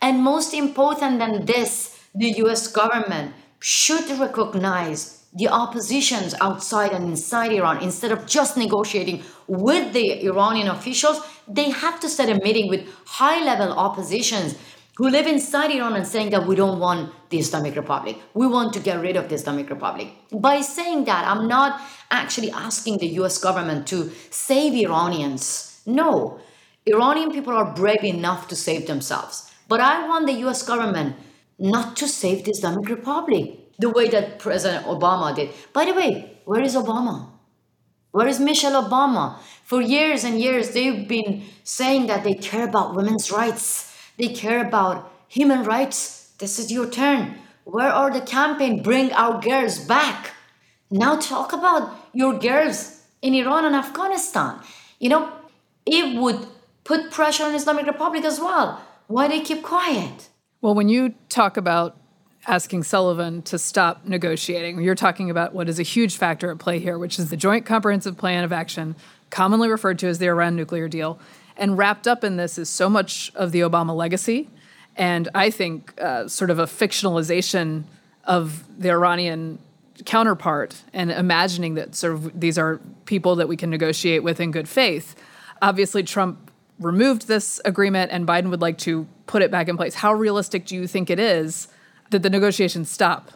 And most important than this, the US government should recognize the oppositions outside and inside Iran. Instead of just negotiating with the Iranian officials, they have to set a meeting with high level oppositions who live inside Iran and saying that we don't want the Islamic Republic. We want to get rid of the Islamic Republic. By saying that, I'm not actually asking the US government to save Iranians. No, Iranian people are brave enough to save themselves. But I want the US government not to save the Islamic Republic the way that President Obama did. By the way, where is Obama? Where is Michelle Obama? For years and years, they've been saying that they care about women's rights they care about human rights. This is your turn. Where are the campaign? Bring our girls back. Now talk about your girls in Iran and Afghanistan. You know, it would put pressure on Islamic Republic as well. Why they keep quiet? Well, when you talk about asking Sullivan to stop negotiating, you're talking about what is a huge factor at play here, which is the Joint Comprehensive Plan of Action, commonly referred to as the Iran nuclear deal. And wrapped up in this is so much of the Obama legacy, and I think uh, sort of a fictionalization of the Iranian counterpart and imagining that sort of these are people that we can negotiate with in good faith. Obviously, Trump removed this agreement, and Biden would like to put it back in place. How realistic do you think it is that the negotiations stop?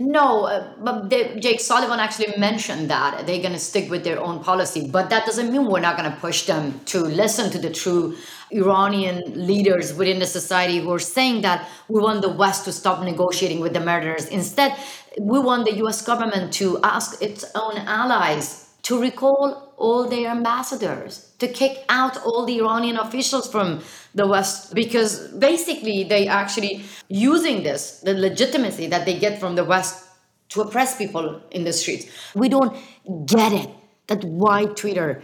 No, uh, but they, Jake Sullivan actually mentioned that they're going to stick with their own policy. But that doesn't mean we're not going to push them to listen to the true Iranian leaders within the society who are saying that we want the West to stop negotiating with the murderers. Instead, we want the US government to ask its own allies to recall all their ambassadors, to kick out all the Iranian officials from the West, because basically they actually using this, the legitimacy that they get from the West to oppress people in the streets. We don't get it that why Twitter,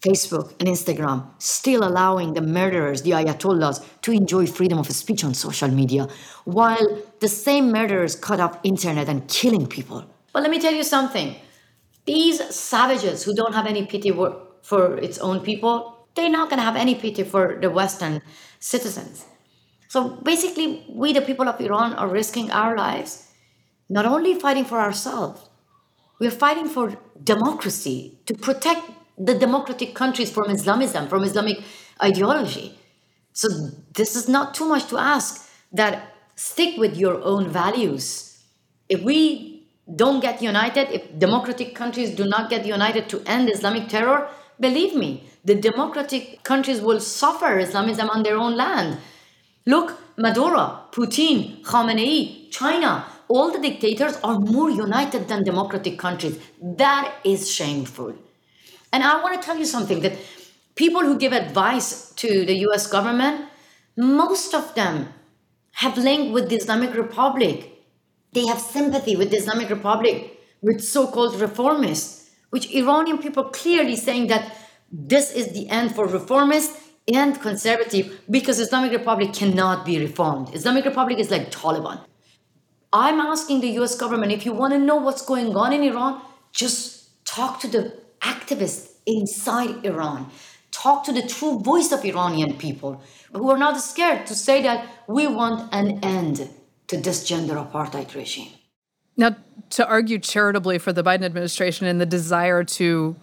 Facebook, and Instagram still allowing the murderers, the ayatollahs, to enjoy freedom of speech on social media, while the same murderers cut off internet and killing people. But let me tell you something. These savages who don't have any pity for its own people, they're not going to have any pity for the Western citizens. So basically, we, the people of Iran, are risking our lives, not only fighting for ourselves, we're fighting for democracy, to protect the democratic countries from Islamism, from Islamic ideology. So this is not too much to ask that stick with your own values. If we don't get united, if democratic countries do not get united to end Islamic terror, believe me, the democratic countries will suffer Islamism on their own land. Look, Maduro, Putin, Khamenei, China, all the dictators are more united than democratic countries. That is shameful. And I want to tell you something that people who give advice to the US government, most of them have linked with the Islamic Republic. They have sympathy with the Islamic Republic, with so called reformists, which Iranian people clearly saying that this is the end for reformists and conservative because Islamic Republic cannot be reformed. Islamic Republic is like Taliban. I'm asking the US government if you want to know what's going on in Iran, just talk to the activists inside Iran. Talk to the true voice of Iranian people who are not scared to say that we want an end to this gender apartheid regime. Now, to argue charitably for the Biden administration and the desire to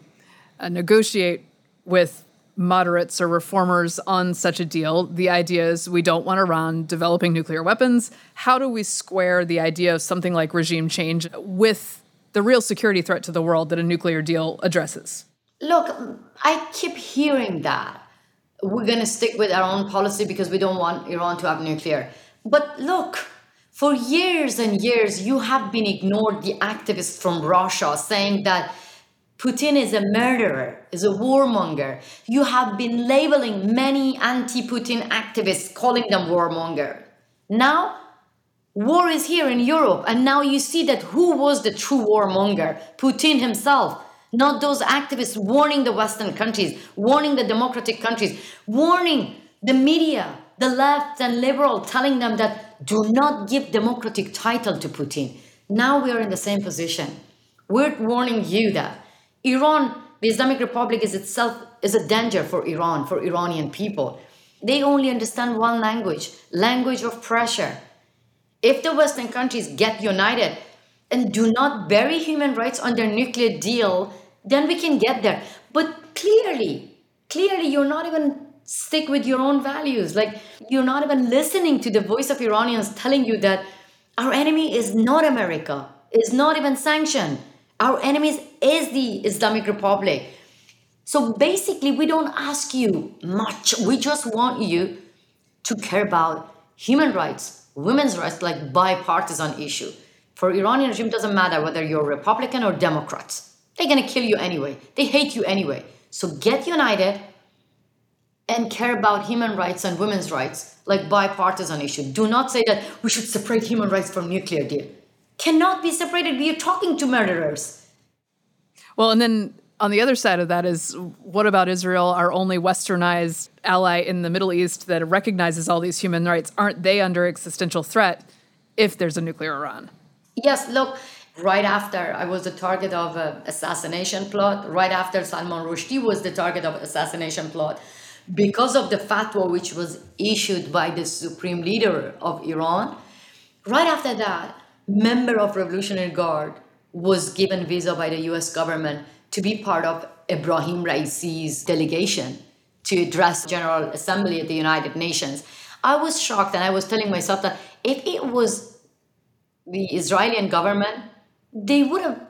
uh, negotiate with moderates or reformers on such a deal. The idea is we don't want Iran developing nuclear weapons. How do we square the idea of something like regime change with the real security threat to the world that a nuclear deal addresses? Look, I keep hearing that. We're going to stick with our own policy because we don't want Iran to have nuclear. But look, for years and years, you have been ignored the activists from Russia saying that Putin is a murderer, is a warmonger. You have been labeling many anti Putin activists, calling them warmonger. Now, war is here in Europe, and now you see that who was the true warmonger? Putin himself, not those activists warning the Western countries, warning the democratic countries, warning the media, the left and liberal, telling them that do not give democratic title to Putin. Now we are in the same position. We're warning you that Iran, the Islamic Republic is itself is a danger for Iran, for Iranian people. They only understand one language, language of pressure. If the Western countries get united and do not bury human rights their nuclear deal, then we can get there. But clearly, clearly you're not even stick with your own values. Like you're not even listening to the voice of Iranians telling you that our enemy is not America, is not even sanctioned. Our enemies is the Islamic Republic. So basically, we don't ask you much. We just want you to care about human rights, women's rights, like bipartisan issue. For Iranian regime, doesn't matter whether you're Republican or Democrats. They're gonna kill you anyway. They hate you anyway. So get united and care about human rights and women's rights, like bipartisan issue. Do not say that we should separate human rights from nuclear deal cannot be separated. We are talking to murderers. Well, and then on the other side of that is what about Israel, our only westernized ally in the Middle East that recognizes all these human rights? Aren't they under existential threat if there's a nuclear Iran? Yes, look, right after I was the target of an assassination plot, right after Salman Rushdie was the target of assassination plot, because of the fatwa which was issued by the supreme leader of Iran, right after that, member of Revolutionary Guard was given visa by the US government to be part of Ibrahim Raisi's delegation to address General Assembly at the United Nations. I was shocked and I was telling myself that if it was the Israeli government, they would have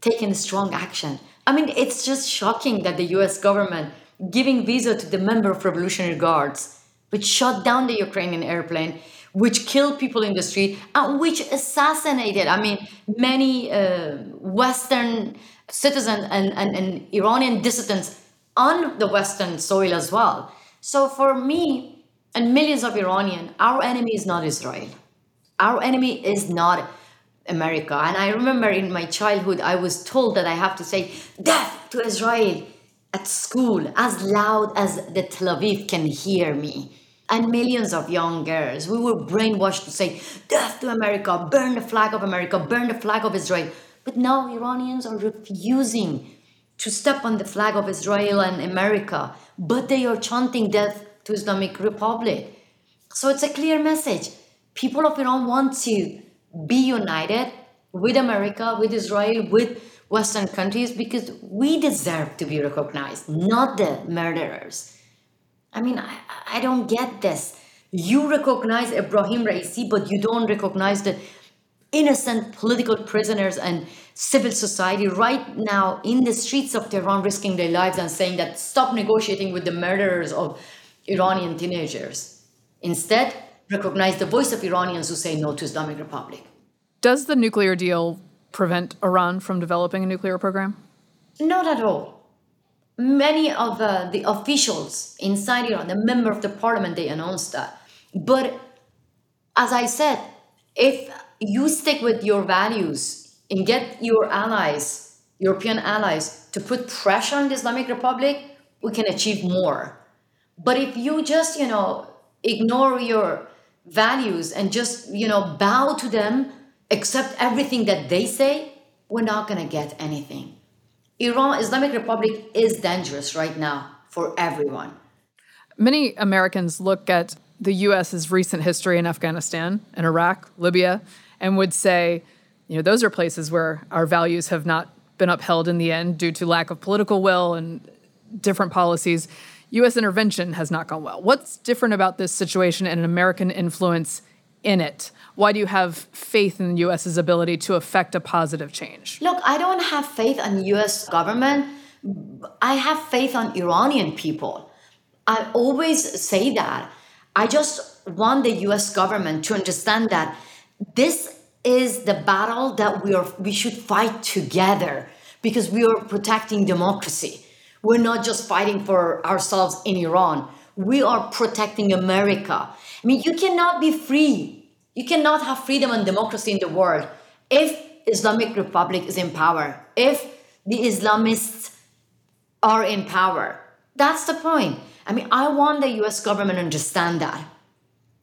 taken strong action. I mean, it's just shocking that the US government giving visa to the member of Revolutionary Guards, which shot down the Ukrainian airplane, which killed people in the street and which assassinated, I mean, many uh, Western citizens and, and, and Iranian dissidents on the Western soil as well. So for me and millions of Iranians, our enemy is not Israel. Our enemy is not America. And I remember in my childhood, I was told that I have to say death to Israel at school as loud as the Tel Aviv can hear me and millions of young girls. We were brainwashed to say, Death to America, burn the flag of America, burn the flag of Israel. But now Iranians are refusing to step on the flag of Israel and America, but they are chanting death to Islamic Republic. So it's a clear message. People of Iran want to be united with America, with Israel, with Western countries because we deserve to be recognized, not the murderers. I mean, I, I don't get this. You recognize Ibrahim Raisi, but you don't recognize the innocent political prisoners and civil society right now in the streets of Tehran risking their lives and saying that stop negotiating with the murderers of Iranian teenagers. Instead, recognize the voice of Iranians who say no to Islamic Republic. Does the nuclear deal prevent Iran from developing a nuclear program? Not at all many of uh, the officials inside Iran, the member of the parliament, they announced that. But as I said, if you stick with your values and get your allies, European allies, to put pressure on the Islamic Republic, we can achieve more. But if you just, you know, ignore your values and just, you know, bow to them, accept everything that they say, we're not going to get anything. Iran, Islamic Republic is dangerous right now for everyone. Many Americans look at the US's recent history in Afghanistan and Iraq, Libya, and would say, you know, those are places where our values have not been upheld in the end due to lack of political will and different policies. US intervention has not gone well. What's different about this situation and an American influence in it? Why do you have faith in the US's ability to affect a positive change? Look, I don't have faith in US government. I have faith on Iranian people. I always say that. I just want the US government to understand that this is the battle that we are we should fight together because we are protecting democracy. We're not just fighting for ourselves in Iran. We are protecting America. I mean, you cannot be free. You cannot have freedom and democracy in the world if Islamic Republic is in power, if the Islamists are in power. That's the point. I mean, I want the US government to understand that.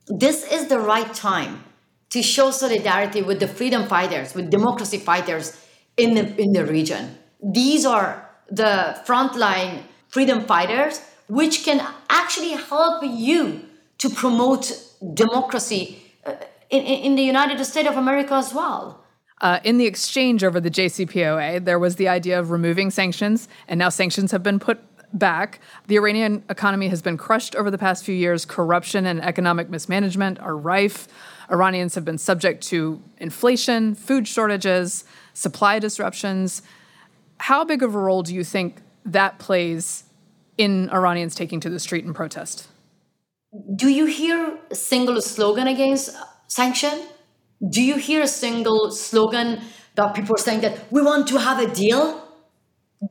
This is the right time to show solidarity with the freedom fighters, with democracy fighters in the, in the region. These are the frontline freedom fighters, which can actually help you to promote democracy uh, in, in the United States of America as well. Uh, in the exchange over the JCPOA, there was the idea of removing sanctions, and now sanctions have been put back. The Iranian economy has been crushed over the past few years. Corruption and economic mismanagement are rife. Iranians have been subject to inflation, food shortages, supply disruptions. How big of a role do you think that plays in Iranians taking to the street in protest? Do you hear a single slogan against sanction? Do you hear a single slogan that people are saying that we want to have a deal?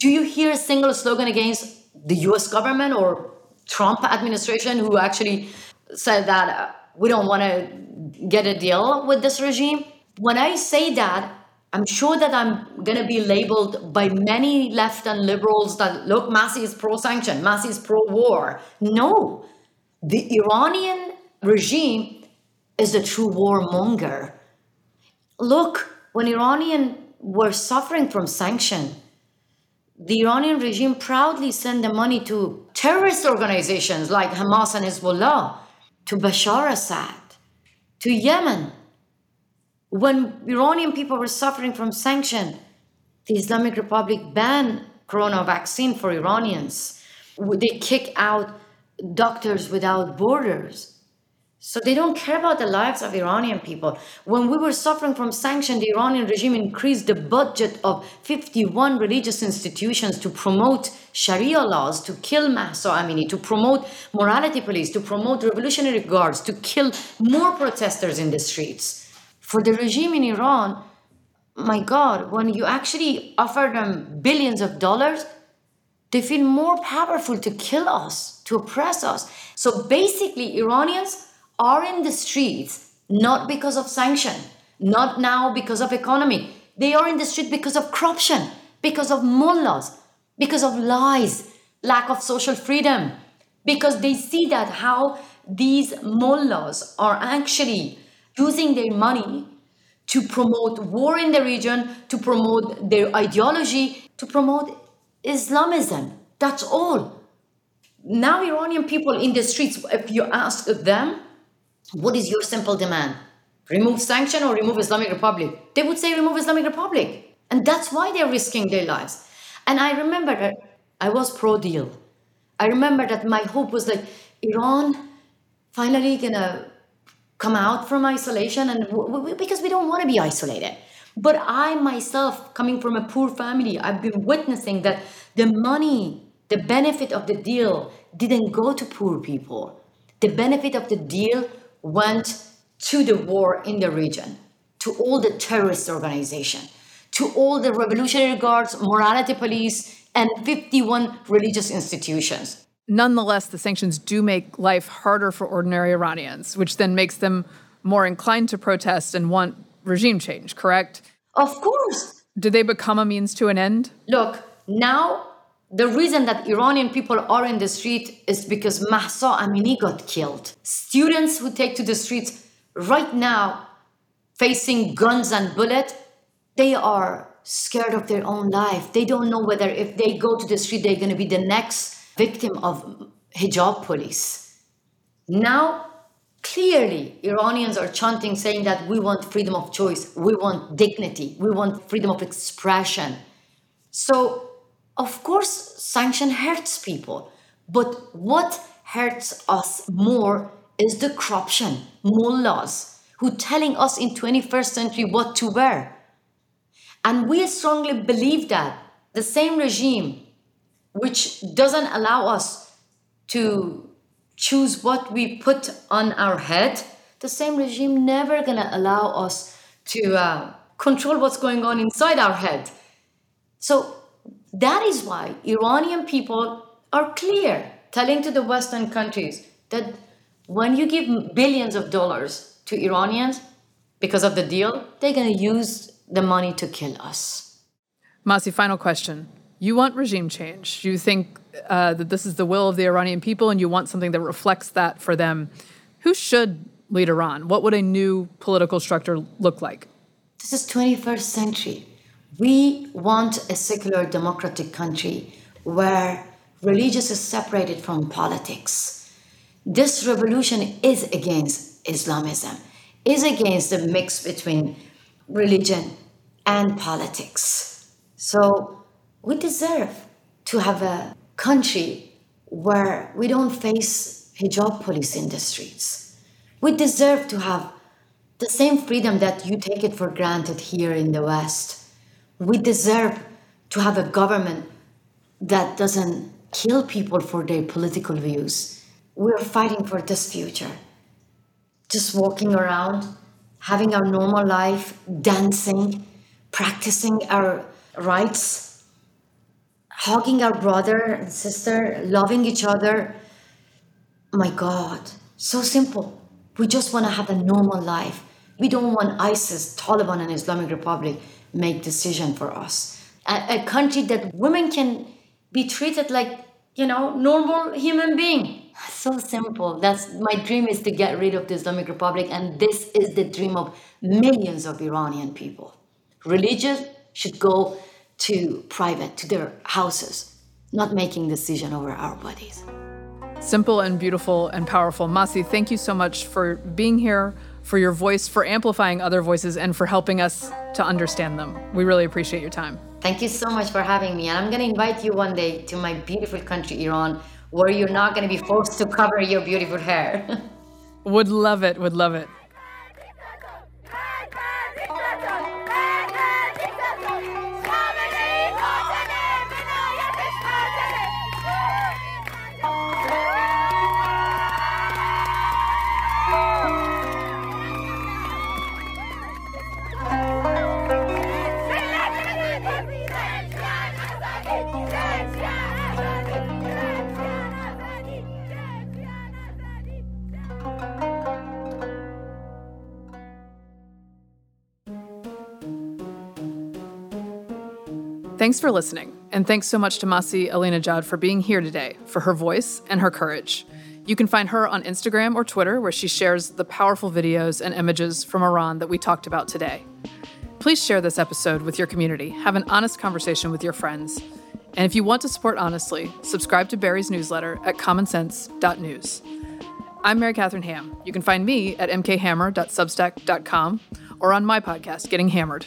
Do you hear a single slogan against the US government or Trump administration who actually said that uh, we don't want to get a deal with this regime. When I say that, I'm sure that I'm going to be labeled by many left and liberals that look, Masih is pro sanction, Masih is pro war. No, the Iranian regime is the true warmonger. Look, when Iranian were suffering from sanction, the Iranian regime proudly sent the money to terrorist organizations like Hamas and Hezbollah, to Bashar Assad, to Yemen. When Iranian people were suffering from sanction, the Islamic Republic banned corona vaccine for Iranians. They kick out Doctors Without Borders. So they don't care about the lives of Iranian people. When we were suffering from sanction, the Iranian regime increased the budget of 51 religious institutions to promote Sharia laws, to kill Mahsa Amini, to promote morality police, to promote revolutionary guards, to kill more protesters in the streets. For the regime in Iran, my God, when you actually offer them billions of dollars, they feel more powerful to kill us, to oppress us. So basically, Iranians are in the streets not because of sanction, not now because of economy. They are in the street because of corruption, because of mullahs, because of lies, lack of social freedom, because they see that how these mullahs are actually using their money to promote war in the region, to promote their ideology, to promote Islamism. That's all. Now, Iranian people in the streets, if you ask them, what is your simple demand? Remove sanction or remove Islamic Republic? They would say remove Islamic Republic. And that's why they're risking their lives. And I remember that I was pro deal. I remember that my hope was like Iran finally gonna come out from isolation and because we don't want to be isolated. But I myself, coming from a poor family, I've been witnessing that the money, the benefit of the deal didn't go to poor people. The benefit of the deal went to the war in the region, to all the terrorist organization, to all the revolutionary guards, morality police, and 51 religious institutions. Nonetheless, the sanctions do make life harder for ordinary Iranians, which then makes them more inclined to protest and want regime change, correct? Of course. Do they become a means to an end? Look, now the reason that Iranian people are in the street is because Mahsa Amini got killed. Students who take to the streets right now, facing guns and bullets, they are scared of their own life. They don't know whether if they go to the street, they're going to be the next victim of hijab police. Now, clearly, Iranians are chanting, saying that we want freedom of choice, we want dignity, we want freedom of expression. So, of course, sanction hurts people. But what hurts us more is the corruption, mullahs, who telling us in 21st century what to wear. And we strongly believe that the same regime which doesn't allow us to choose what we put on our head, the same regime never gonna allow us to uh, control what's going on inside our head. So that is why Iranian people are clear, telling to the Western countries that when you give billions of dollars to Iranians because of the deal, they're gonna use the money to kill us. Masih, final question. You want regime change. You think uh, that this is the will of the Iranian people and you want something that reflects that for them. Who should lead Iran? What would a new political structure look like? This is 21st century. We want a secular democratic country where religious is separated from politics. This revolution is against Islamism, is against the mix between religion and politics. So we deserve to have a country where we don't face hijab police in the streets. We deserve to have the same freedom that you take it for granted here in the West. We deserve to have a government that doesn't kill people for their political views. We're fighting for this future. Just walking around, having our normal life, dancing, practicing our rights, hugging our brother and sister, loving each other. My God, so simple. We just want to have a normal life. We don't want ISIS, Taliban, and Islamic Republic make decision for us. A, a country that women can be treated like, you know, normal human being. So simple. That's my dream is to get rid of the Islamic Republic, and this is the dream of millions of Iranian people. Religious should go to private, to their houses, not making decision over our bodies. Simple and beautiful and powerful. Masih, thank you so much for being here, for your voice, for amplifying other voices, and for helping us to understand them. We really appreciate your time. Thank you so much for having me. And I'm going to invite you one day to my beautiful country, Iran, where you're not going to be forced to cover your beautiful hair. would love it, would love it. Thanks for listening, and thanks so much to Masi Masih Alinejad for being here today, for her voice and her courage. You can find her on Instagram or Twitter, where she shares the powerful videos and images from Iran that we talked about today. Please share this episode with your community, have an honest conversation with your friends. And if you want to support honestly, subscribe to Bari's newsletter at commonsense.news. I'm Mary Katharine Ham. You can find me at mkhammer.substack.com or on my podcast, Getting Hammered.